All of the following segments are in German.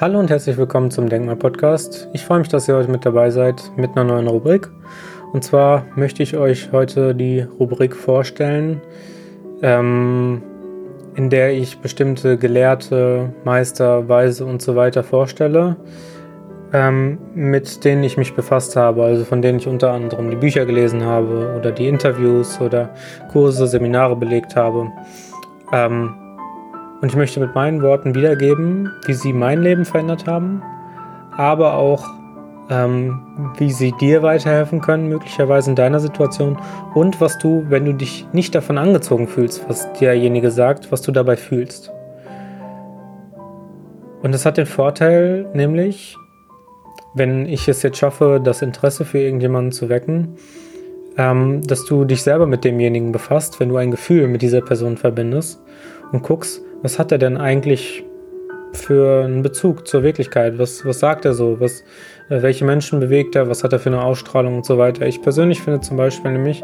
Hallo und herzlich willkommen zum Denkmal Podcast. Ich freue mich, dass ihr heute mit dabei seid mit einer neuen Rubrik. Und zwar möchte ich euch heute die Rubrik vorstellen, ähm, in der ich bestimmte Gelehrte, Meister, Weise und so weiter vorstelle, ähm, mit denen ich mich befasst habe, also von denen ich unter anderem die Bücher gelesen habe oder die Interviews oder Kurse, Seminare belegt habe. Ähm, und ich möchte mit meinen Worten wiedergeben, wie sie mein Leben verändert haben, aber auch ähm, wie sie dir weiterhelfen können, möglicherweise in deiner Situation und was du, wenn du dich nicht davon angezogen fühlst, was derjenige sagt, was du dabei fühlst. Und das hat den Vorteil, nämlich, wenn ich es jetzt schaffe, das Interesse für irgendjemanden zu wecken, ähm, dass du dich selber mit demjenigen befasst, wenn du ein Gefühl mit dieser Person verbindest und guckst, was hat er denn eigentlich für einen Bezug zur Wirklichkeit? Was, was sagt er so? Was, äh, welche Menschen bewegt er? Was hat er für eine Ausstrahlung und so weiter? Ich persönlich finde zum Beispiel nämlich,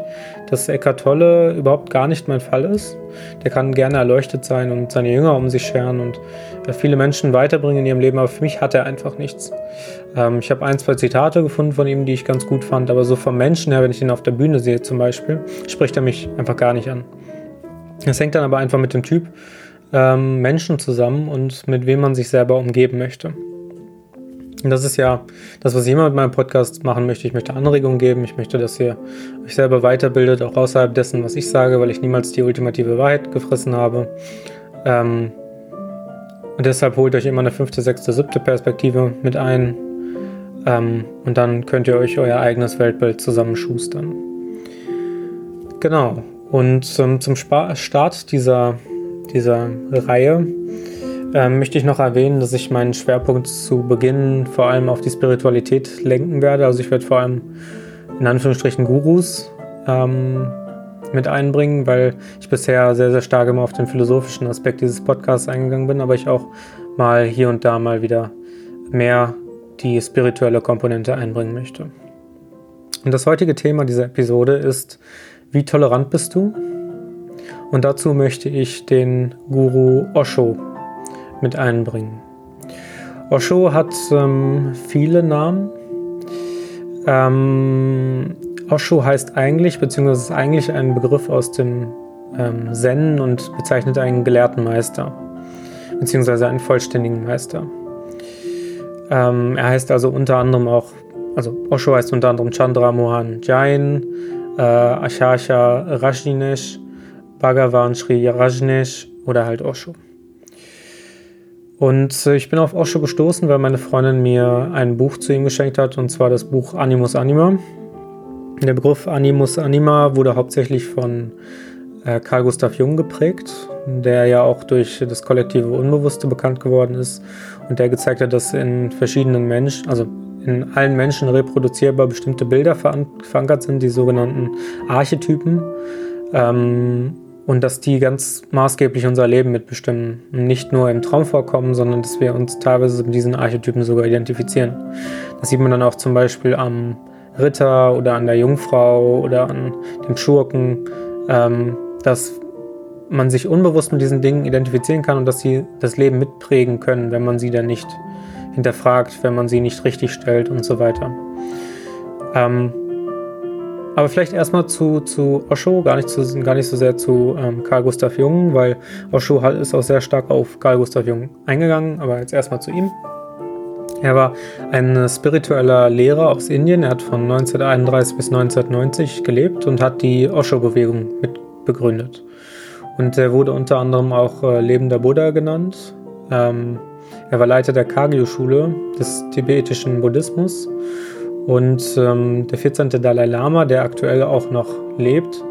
dass Eckart Tolle überhaupt gar nicht mein Fall ist. Der kann gerne erleuchtet sein und seine Jünger um sich scheren und äh, viele Menschen weiterbringen in ihrem Leben, aber für mich hat er einfach nichts. Ähm, ich habe ein, zwei Zitate gefunden von ihm, die ich ganz gut fand, aber so vom Menschen her, wenn ich ihn auf der Bühne sehe zum Beispiel, spricht er mich einfach gar nicht an. Das hängt dann aber einfach mit dem Typ ähm, Menschen zusammen und mit wem man sich selber umgeben möchte. Und das ist ja das, was ich immer mit meinem Podcast machen möchte. Ich möchte Anregungen geben. Ich möchte, dass ihr euch selber weiterbildet, auch außerhalb dessen, was ich sage, weil ich niemals die ultimative Wahrheit gefressen habe. Ähm, und deshalb holt euch immer eine fünfte, sechste, siebte Perspektive mit ein. Ähm, und dann könnt ihr euch euer eigenes Weltbild zusammenschustern. Genau. Und ähm, zum Spa Start dieser dieser Reihe ähm, möchte ich noch erwähnen, dass ich meinen Schwerpunkt zu Beginn vor allem auf die Spiritualität lenken werde. Also ich werde vor allem in Anführungsstrichen Gurus ähm, mit einbringen, weil ich bisher sehr, sehr stark immer auf den philosophischen Aspekt dieses Podcasts eingegangen bin, aber ich auch mal hier und da mal wieder mehr die spirituelle Komponente einbringen möchte. Und das heutige Thema dieser Episode ist, wie tolerant bist du? Und dazu möchte ich den Guru Osho mit einbringen. Osho hat ähm, viele Namen. Ähm, Osho heißt eigentlich, beziehungsweise ist eigentlich ein Begriff aus dem ähm, Zen und bezeichnet einen gelehrten Meister, beziehungsweise einen vollständigen Meister. Ähm, er heißt also unter anderem auch, also Osho heißt unter anderem Chandra Mohan Jain, äh, Ashasha Rajneesh, Bhagavan Sri Rajneesh oder halt Osho. Und äh, ich bin auf Osho gestoßen, weil meine Freundin mir ein Buch zu ihm geschenkt hat, und zwar das Buch Animus Anima. Der Begriff Animus Anima wurde hauptsächlich von äh, Carl Gustav Jung geprägt, der ja auch durch das kollektive Unbewusste bekannt geworden ist und der gezeigt hat, dass in verschiedenen Menschen, also in allen Menschen reproduzierbar bestimmte Bilder verankert sind, die sogenannten Archetypen. Ähm, und dass die ganz maßgeblich unser Leben mitbestimmen. Nicht nur im Traum vorkommen, sondern dass wir uns teilweise mit diesen Archetypen sogar identifizieren. Das sieht man dann auch zum Beispiel am Ritter oder an der Jungfrau oder an dem Schurken, ähm, dass man sich unbewusst mit diesen Dingen identifizieren kann und dass sie das Leben mitprägen können, wenn man sie dann nicht hinterfragt, wenn man sie nicht richtig stellt und so weiter. Ähm, aber vielleicht erstmal zu, zu Osho, gar nicht, zu, gar nicht so sehr zu ähm, Carl Gustav Jung, weil Osho ist auch sehr stark auf Carl Gustav Jung eingegangen, aber jetzt erstmal zu ihm. Er war ein spiritueller Lehrer aus Indien. Er hat von 1931 bis 1990 gelebt und hat die Osho-Bewegung mit begründet. Und er wurde unter anderem auch äh, lebender Buddha genannt. Ähm, er war Leiter der Kagyu-Schule des tibetischen Buddhismus und ähm, der 14. Dalai Lama, der aktuell auch noch lebt,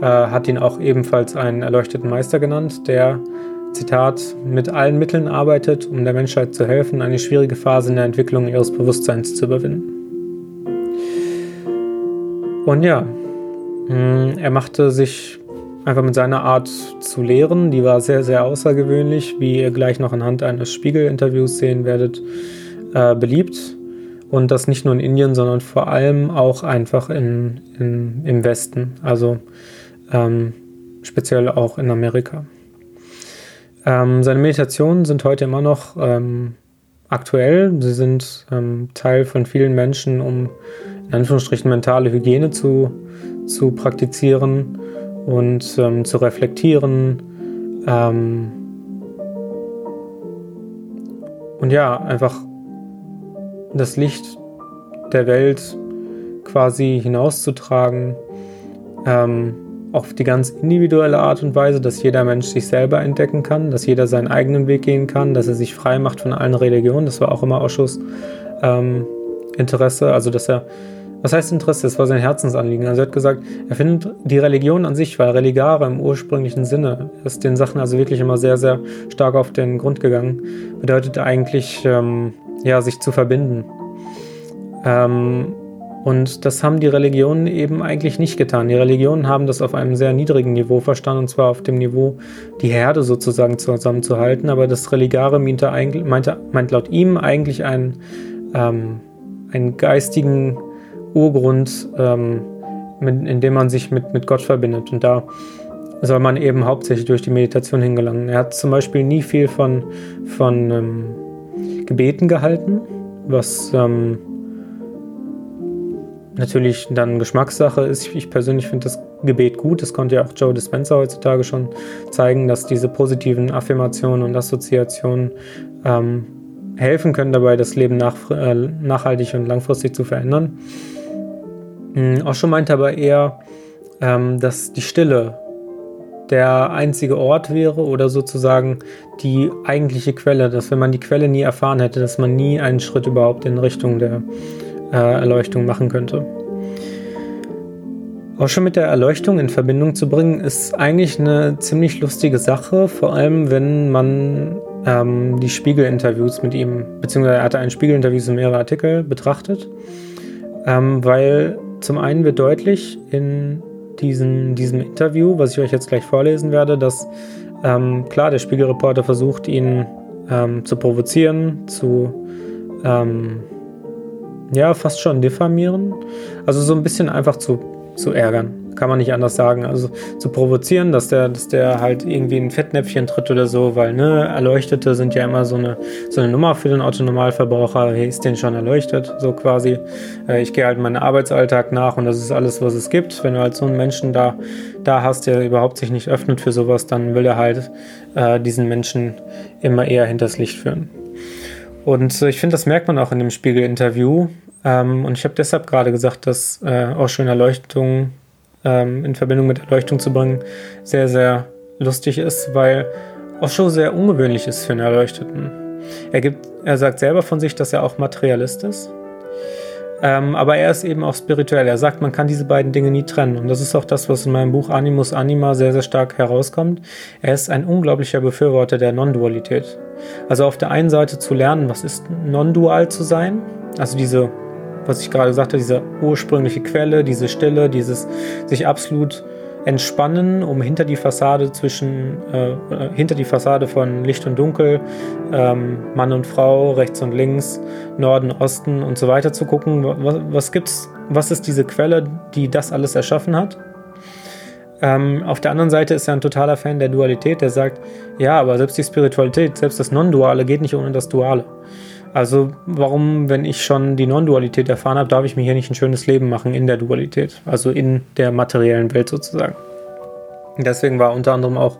äh, hat ihn auch ebenfalls einen erleuchteten Meister genannt, der, Zitat, mit allen Mitteln arbeitet, um der Menschheit zu helfen, eine schwierige Phase in der Entwicklung ihres Bewusstseins zu überwinden. Und ja, mh, hm, er machte sich einfach mit seiner Art zu lehren, die war sehr, sehr außergewöhnlich, wie ihr gleich noch anhand eines Spiegel-Interviews sehen werdet, äh, beliebt und das nicht nur in Indien, sondern vor allem auch einfach in, in im Westen, also ähm, speziell auch in Amerika. Ähm, seine Meditationen sind heute immer noch ähm, aktuell. Sie sind ähm, Teil von vielen Menschen, um in Anführungsstrichen mentale Hygiene zu, zu praktizieren und ähm, zu reflektieren. Ähm, und ja, einfach das Licht der Welt quasi hinauszutragen. Ähm, auf die ganz individuelle Art und Weise, dass jeder Mensch sich selber entdecken kann, dass jeder seinen eigenen Weg gehen kann, dass er sich frei macht von allen Religionen. Das war auch immer Oschos ähm, Interesse, also dass er, was heißt Interesse? Das war sein Herzensanliegen. Also er hat gesagt, er findet die Religion an sich, weil Religare im ursprünglichen Sinne, ist den Sachen also wirklich immer sehr, sehr stark auf den Grund gegangen, bedeutet eigentlich, ähm, ja, sich zu verbinden. Ähm, und das haben die Religionen eben eigentlich nicht getan. Die Religionen haben das auf einem sehr niedrigen Niveau verstanden, und zwar auf dem Niveau, die Herde sozusagen zusammenzuhalten. Aber das Religare meinte, meinte, meint laut ihm eigentlich einen, ähm, einen geistigen Urgrund, ähm, mit, in dem man sich mit, mit Gott verbindet. Und da soll man eben hauptsächlich durch die Meditation hingelangen. Er hat zum Beispiel nie viel von, von ähm, Gebeten gehalten, was ähm, natürlich dann Geschmackssache ist. Ich persönlich finde das Gebet gut. Das konnte ja auch Joe Dispenza heutzutage schon zeigen, dass diese positiven Affirmationen und Assoziationen ähm, helfen können dabei, das Leben nach, äh, nachhaltig und langfristig zu verändern. Mhm, Osho meinte aber eher, ähm, dass die Stille der einzige Ort wäre oder sozusagen die eigentliche Quelle, dass wenn man die Quelle nie erfahren hätte, dass man nie einen Schritt überhaupt in Richtung der äh, Erleuchtung machen könnte. Auch schon mit der Erleuchtung in Verbindung zu bringen, ist eigentlich eine ziemlich lustige Sache, vor allem wenn man ähm, die Spiegel-Interviews mit ihm, beziehungsweise er hatte ein Spiegel-Interview und mehrere Artikel betrachtet, ähm, weil zum einen wird deutlich in diesen, diesem Interview, was ich euch jetzt gleich vorlesen werde, dass ähm, klar der Spiegelreporter versucht, ihn ähm, zu provozieren, zu ähm, ja, fast schon diffamieren. Also so ein bisschen einfach zu, zu ärgern. Kann man nicht anders sagen. Also zu provozieren, dass der, dass der halt irgendwie ein Fettnäpfchen tritt oder so, weil ne, Erleuchtete sind ja immer so eine, so eine Nummer für den Autonormalverbraucher. Hey, ist den schon erleuchtet? So quasi. Äh, ich gehe halt meinen Arbeitsalltag nach und das ist alles, was es gibt. Wenn du halt so einen Menschen da, da hast, der überhaupt sich nicht öffnet für sowas, dann will er halt äh, diesen Menschen immer eher hinters Licht führen. Und äh, ich finde, das merkt man auch in dem Spiegel-Interview. Ähm, und ich habe deshalb gerade gesagt, dass äh, auch schon Erleuchtung ähm, in Verbindung mit Erleuchtung zu bringen sehr, sehr lustig ist, weil Osho sehr ungewöhnlich ist für einen Erleuchteten. Er, gibt, er sagt selber von sich, dass er auch Materialist ist. Ähm, aber er ist eben auch spirituell. Er sagt, man kann diese beiden Dinge nie trennen. Und das ist auch das, was in meinem Buch Animus Anima sehr, sehr stark herauskommt. Er ist ein unglaublicher Befürworter der Non-Dualität. Also auf der einen Seite zu lernen, was ist non-dual zu sein, also diese, was ich gerade sagte, diese ursprüngliche Quelle, diese Stille, dieses sich absolut entspannen, um hinter die Fassade zwischen, äh, äh, hinter die Fassade von Licht und Dunkel, ähm, Mann und Frau, rechts und links, Norden, Osten und so weiter zu gucken. Was, was gibt's, was ist diese Quelle, die das alles erschaffen hat? Ähm, auf der anderen Seite ist er ein totaler Fan der Dualität, der sagt, ja, aber selbst die Spiritualität, selbst das Non-Duale geht nicht ohne das Duale. Also warum, wenn ich schon die Non-Dualität erfahren habe, darf ich mir hier nicht ein schönes Leben machen in der Dualität, also in der materiellen Welt sozusagen. Deswegen war unter anderem auch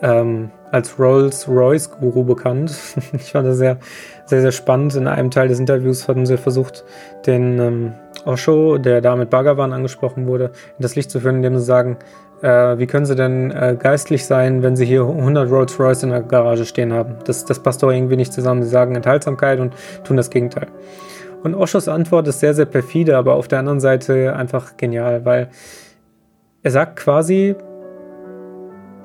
ähm, als Rolls-Royce-Guru bekannt. ich fand das sehr, sehr, sehr spannend. In einem Teil des Interviews hatten sie versucht, den ähm, Osho, der da mit Bhagavan angesprochen wurde, in das Licht zu führen, indem sie sagen, äh, wie können sie denn äh, geistlich sein, wenn sie hier 100 Rolls-Royce in der Garage stehen haben? Das, das passt doch irgendwie nicht zusammen. Sie sagen Enthaltsamkeit und tun das Gegenteil. Und Oshos Antwort ist sehr, sehr perfide, aber auf der anderen Seite einfach genial, weil er sagt quasi,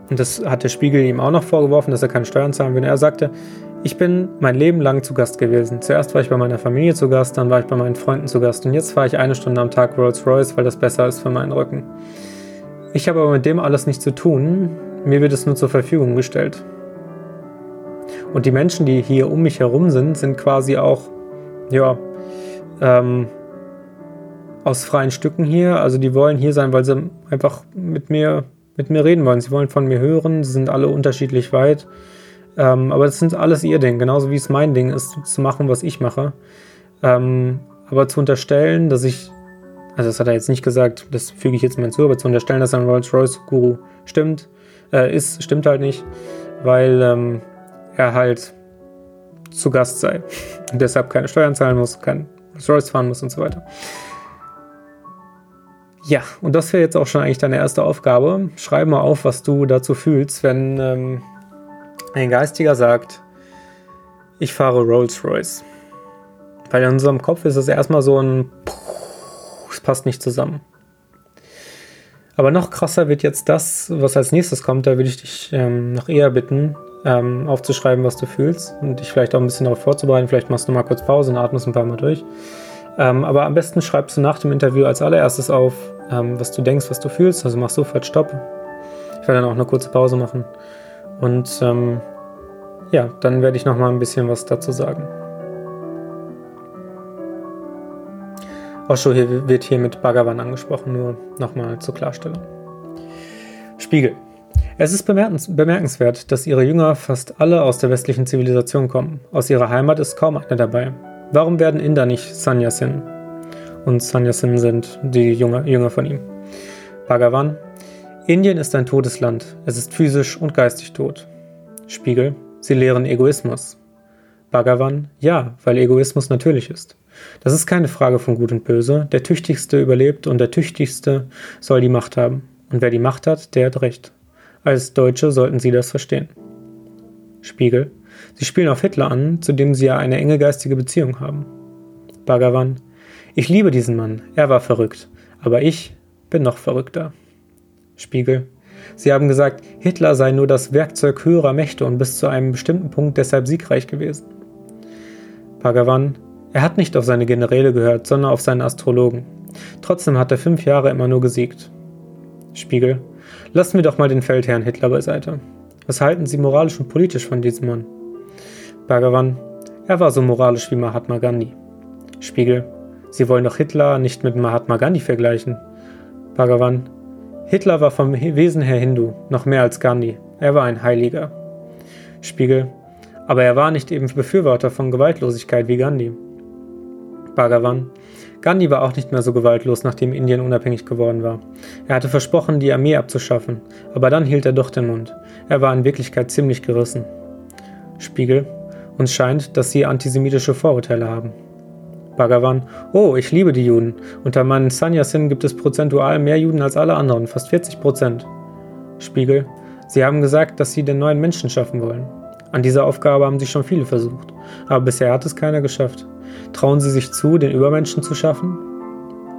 und das hat der Spiegel ihm auch noch vorgeworfen, dass er keine Steuern zahlen will. Er sagte, ich bin mein Leben lang zu Gast gewesen. Zuerst war ich bei meiner Familie zu Gast, dann war ich bei meinen Freunden zu Gast und jetzt fahre ich eine Stunde am Tag Rolls-Royce, weil das besser ist für meinen Rücken. Ich habe aber mit dem alles nichts zu tun, mir wird es nur zur Verfügung gestellt. Und die Menschen, die hier um mich herum sind, sind quasi auch, ja, ähm, aus freien Stücken hier. Also die wollen hier sein, weil sie einfach mit mir, mit mir reden wollen. Sie wollen von mir hören, sie sind alle unterschiedlich weit. Ähm, aber das sind alles ihr Ding, genauso wie es mein Ding ist, zu machen, was ich mache. Ähm, aber zu unterstellen, dass ich, also das hat er jetzt nicht gesagt, das füge ich jetzt mal hinzu, aber zu unterstellen, dass ein Rolls-Royce-Guru stimmt, äh, ist, stimmt halt nicht, weil ähm, er halt zu Gast sei und deshalb keine Steuern zahlen muss, kein Rolls-Royce fahren muss und so weiter. Ja, und das wäre jetzt auch schon eigentlich deine erste Aufgabe. Schreib mal auf, was du dazu fühlst, wenn ähm, ein Geistiger sagt, ich fahre Rolls-Royce. Weil in unserem Kopf ist es erstmal so ein, es passt nicht zusammen. Aber noch krasser wird jetzt das, was als nächstes kommt. Da würde ich dich ähm, noch eher bitten, ähm, aufzuschreiben, was du fühlst und dich vielleicht auch ein bisschen darauf vorzubereiten. Vielleicht machst du mal kurz Pause und atmest ein paar Mal durch. Ähm, aber am besten schreibst du nach dem Interview als allererstes auf, ähm, was du denkst, was du fühlst. Also mach sofort Stopp. Ich werde dann auch eine kurze Pause machen. Und ähm, ja, dann werde ich noch mal ein bisschen was dazu sagen. Osho hier wird hier mit Bhagavan angesprochen, nur nochmal zur Klarstellung. Spiegel. Es ist bemerkenswert, dass ihre Jünger fast alle aus der westlichen Zivilisation kommen. Aus ihrer Heimat ist kaum einer dabei. Warum werden Inder nicht Sanyasin? Und Sanyasin sind die Jünger, Jünger von ihm. Bhagavan. Indien ist ein totes Land. Es ist physisch und geistig tot. Spiegel. Sie lehren Egoismus. Bhagavan. Ja, weil Egoismus natürlich ist. Das ist keine Frage von Gut und Böse. Der Tüchtigste überlebt und der Tüchtigste soll die Macht haben. Und wer die Macht hat, der hat Recht. Als Deutsche sollten Sie das verstehen. Spiegel. Sie spielen auf Hitler an, zu dem Sie ja eine enge geistige Beziehung haben. Bhagavan. Ich liebe diesen Mann. Er war verrückt. Aber ich bin noch verrückter. Spiegel. Sie haben gesagt, Hitler sei nur das Werkzeug höherer Mächte und bis zu einem bestimmten Punkt deshalb siegreich gewesen. Bhagavan. Er hat nicht auf seine Generäle gehört, sondern auf seinen Astrologen. Trotzdem hat er fünf Jahre immer nur gesiegt. Spiegel. Lassen wir doch mal den Feldherrn Hitler beiseite. Was halten Sie moralisch und politisch von diesem Mann? Bhagavan. Er war so moralisch wie Mahatma Gandhi. Spiegel. Sie wollen doch Hitler nicht mit Mahatma Gandhi vergleichen. Bhagavan. Hitler war vom Wesen her Hindu, noch mehr als Gandhi. Er war ein Heiliger. Spiegel. Aber er war nicht eben Befürworter von Gewaltlosigkeit wie Gandhi. Bhagavan. Gandhi war auch nicht mehr so gewaltlos, nachdem Indien unabhängig geworden war. Er hatte versprochen, die Armee abzuschaffen, aber dann hielt er doch den Mund. Er war in Wirklichkeit ziemlich gerissen. Spiegel. Uns scheint, dass Sie antisemitische Vorurteile haben. Bhagavan. Oh, ich liebe die Juden. Unter meinen Sanyasin gibt es prozentual mehr Juden als alle anderen, fast 40 Prozent. Spiegel. Sie haben gesagt, dass Sie den neuen Menschen schaffen wollen. An dieser Aufgabe haben sich schon viele versucht, aber bisher hat es keiner geschafft. Trauen Sie sich zu, den Übermenschen zu schaffen?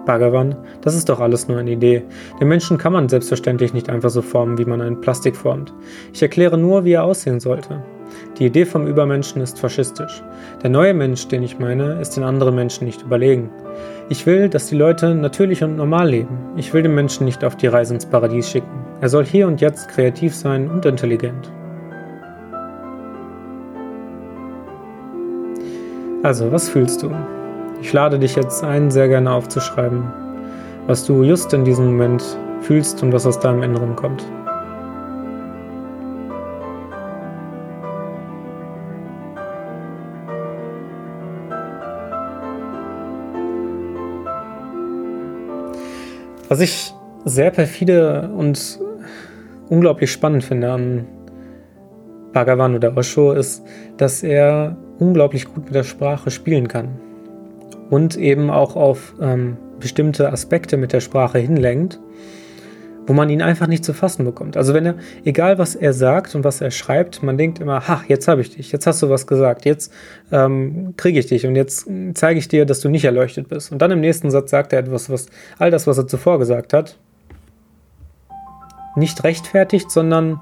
Bhagavan, das ist doch alles nur eine Idee. Den Menschen kann man selbstverständlich nicht einfach so formen, wie man einen Plastik formt. Ich erkläre nur, wie er aussehen sollte. Die Idee vom Übermenschen ist faschistisch. Der neue Mensch, den ich meine, ist den anderen Menschen nicht überlegen. Ich will, dass die Leute natürlich und normal leben. Ich will den Menschen nicht auf die Reise ins Paradies schicken. Er soll hier und jetzt kreativ sein und intelligent. Also, was fühlst du? Ich lade dich jetzt ein, sehr gerne aufzuschreiben, was du just in diesem Moment fühlst und was aus deinem Inneren kommt. Was ich sehr perfide und unglaublich spannend finde an Bhagavan oder Osho ist, dass er unglaublich gut mit der Sprache spielen kann und eben auch auf ähm, bestimmte Aspekte mit der Sprache hinlenkt, wo man ihn einfach nicht zu fassen bekommt. Also wenn er, egal was er sagt und was er schreibt, man denkt immer, ha, jetzt habe ich dich, jetzt hast du was gesagt, jetzt ähm, kriege ich dich und jetzt zeige ich dir, dass du nicht erleuchtet bist. Und dann im nächsten Satz sagt er etwas, was all das, was er zuvor gesagt hat, nicht rechtfertigt, sondern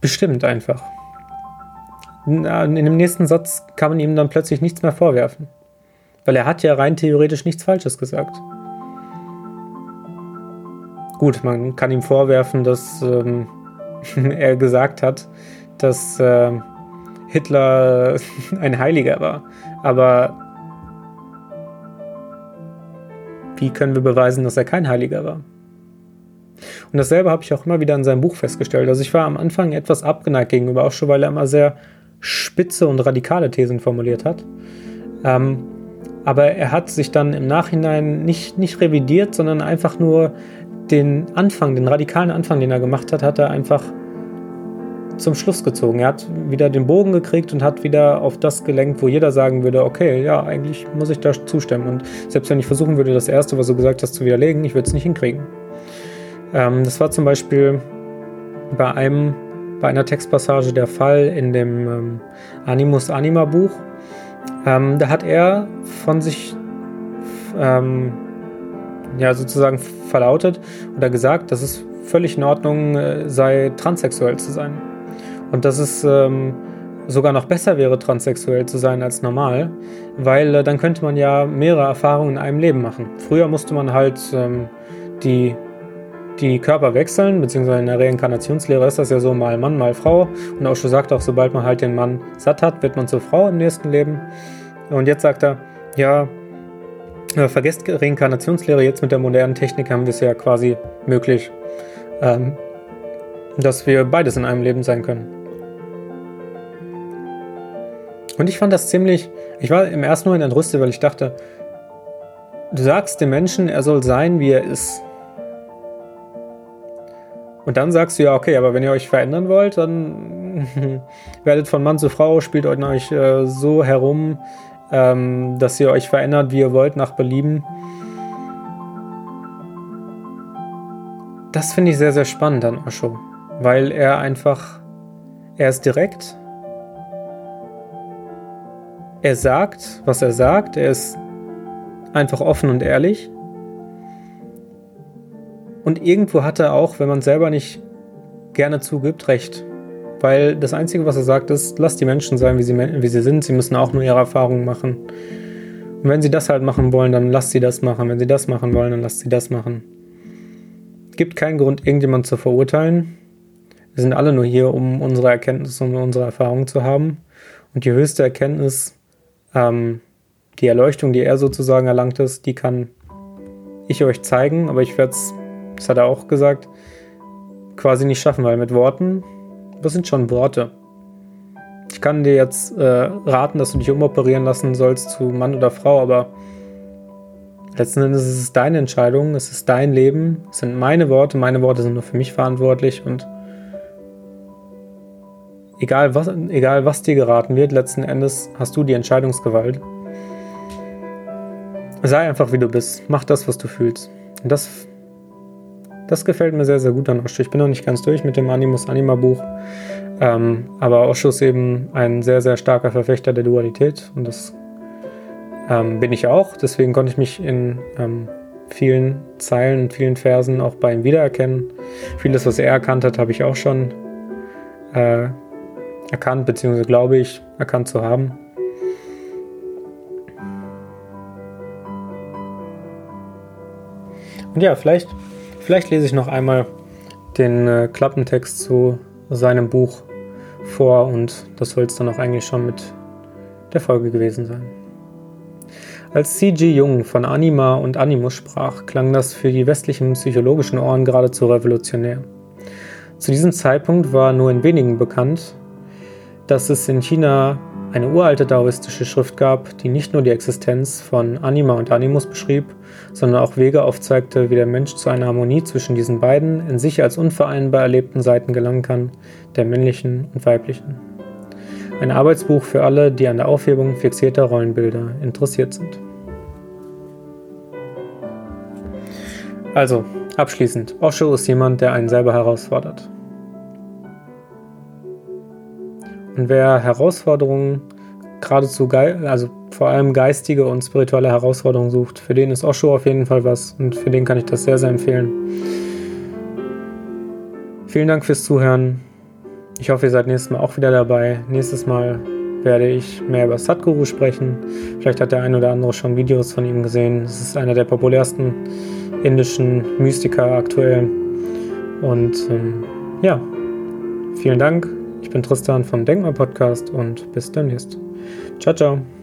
bestimmt einfach. In dem nächsten Satz kann man ihm dann plötzlich nichts mehr vorwerfen. Weil er hat ja rein theoretisch nichts Falsches gesagt. Gut, man kann ihm vorwerfen, dass ähm, er gesagt hat, dass äh, Hitler ein Heiliger war. Aber wie können wir beweisen, dass er kein Heiliger war? Und dasselbe habe ich auch immer wieder in seinem Buch festgestellt. Also ich war am Anfang etwas abgeneigt gegenüber Osho, weil er immer sehr spitze und radikale Thesen formuliert hat. Ähm, aber er hat sich dann im Nachhinein nicht, nicht revidiert, sondern einfach nur den Anfang, den radikalen Anfang, den er gemacht hat, hat er einfach zum Schluss gezogen. Er hat wieder den Bogen gekriegt und hat wieder auf das gelenkt, wo jeder sagen würde, okay, ja, eigentlich muss ich da zustimmen. Und selbst wenn ich versuchen würde, das Erste, was du gesagt hast, zu widerlegen, ich würde es nicht hinkriegen. Ähm, das war zum Beispiel bei einem, bei einer Textpassage der Fall in dem ähm, Animus Anima Buch. Ähm, da hat er von sich ähm, ja sozusagen verlautet oder gesagt, dass es völlig in Ordnung äh, sei, transsexuell zu sein. Und dass es ähm, sogar noch besser wäre, transsexuell zu sein als normal, weil äh, dann könnte man ja mehrere Erfahrungen in einem Leben machen. Früher musste man halt ähm, die, die Körper wechseln, beziehungsweise in der Reinkarnationslehre ist das ja so mal Mann, mal Frau. Und auch schon sagt auch, sobald man halt den Mann satt hat, wird man zur Frau im nächsten Leben. Und jetzt sagt er, ja, äh, vergesst Reinkarnationslehre, jetzt mit der modernen Technik haben wir es ja quasi möglich, ähm, dass wir beides in einem Leben sein können. Und ich fand das ziemlich, ich war im ersten Moment entrüstet, weil ich dachte, du sagst dem Menschen, er soll sein, wie er ist. Und dann sagst du ja, okay, aber wenn ihr euch verändern wollt, dann werdet von Mann zu Frau, spielt euch äh, so herum, ähm, dass ihr euch verändert, wie ihr wollt, nach Belieben. Das finde ich sehr, sehr spannend an Osho, weil er einfach, er ist direkt, er sagt, was er sagt. Er ist einfach offen und ehrlich. Und irgendwo hat er auch, wenn man selber nicht gerne zugibt, recht. Weil das Einzige, was er sagt, ist, lasst die Menschen sein, wie sie, wie sie sind. Sie müssen auch nur ihre Erfahrungen machen. Und wenn sie das halt machen wollen, dann lasst sie das machen. Wenn sie das machen wollen, dann lasst sie das machen. Gibt keinen Grund, irgendjemand zu verurteilen. Wir sind alle nur hier, um unsere Erkenntnisse und unsere Erfahrungen zu haben. Und die höchste Erkenntnis ähm, die Erleuchtung, die er sozusagen erlangt ist, die kann ich euch zeigen, aber ich werde es, das hat er auch gesagt, quasi nicht schaffen, weil mit Worten, das sind schon Worte. Ich kann dir jetzt äh, raten, dass du dich umoperieren lassen sollst zu Mann oder Frau, aber letzten Endes ist es deine Entscheidung, es ist dein Leben, es sind meine Worte, meine Worte sind nur für mich verantwortlich und egal was, egal was dir geraten wird, letzten Endes hast du die Entscheidungsgewalt. Sei einfach wie du bist. Mach das, was du fühlst. Und das, das gefällt mir sehr, sehr gut an Osho. Ich bin noch nicht ganz durch mit dem Animus Anima Buch. Ähm, aber Osho ist eben ein sehr, sehr starker Verfechter der Dualität. Und das ähm, bin ich auch. Deswegen konnte ich mich in ähm, vielen Zeilen und vielen Versen auch bei ihm wiedererkennen. Vieles, was er erkannt hat, habe ich auch schon äh, erkannt, beziehungsweise glaube ich, erkannt zu haben. Und ja, vielleicht, vielleicht lese ich noch einmal den äh, Klappentext zu seinem Buch vor und das soll es dann auch eigentlich schon mit der Folge gewesen sein. Als C.G. Jung von Anima und Animus sprach, klang das für die westlichen psychologischen Ohren geradezu revolutionär. Zu diesem Zeitpunkt war nur in wenigen bekannt, dass es in China eine uralte daoistische Schrift gab, die nicht nur die Existenz von Anima und Animus beschrieb, sondern auch Wege aufzeigte, wie der Mensch zu einer Harmonie zwischen diesen beiden in sich als unvereinbar erlebten Seiten gelangen kann, der männlichen und weiblichen. Ein Arbeitsbuch für alle, die an der Aufhebung fixierter Rollenbilder interessiert sind. Also, abschließend, Osho ist jemand, der einen selber herausfordert. Und wer Herausforderungen, geradezu, also vor allem geistige und spirituelle Herausforderungen sucht, für den ist Osho auf jeden Fall was und für den kann ich das sehr, sehr empfehlen. Vielen Dank fürs Zuhören. Ich hoffe, ihr seid nächstes Mal auch wieder dabei. Nächstes Mal werde ich mehr über Sadhguru sprechen. Vielleicht hat der ein oder andere schon Videos von ihm gesehen. Es ist einer der populärsten indischen Mystiker aktuell. Und ähm, ja, vielen Dank. Ich bin Tristan vom Denkmal Podcast und bis demnächst. Ciao, ciao.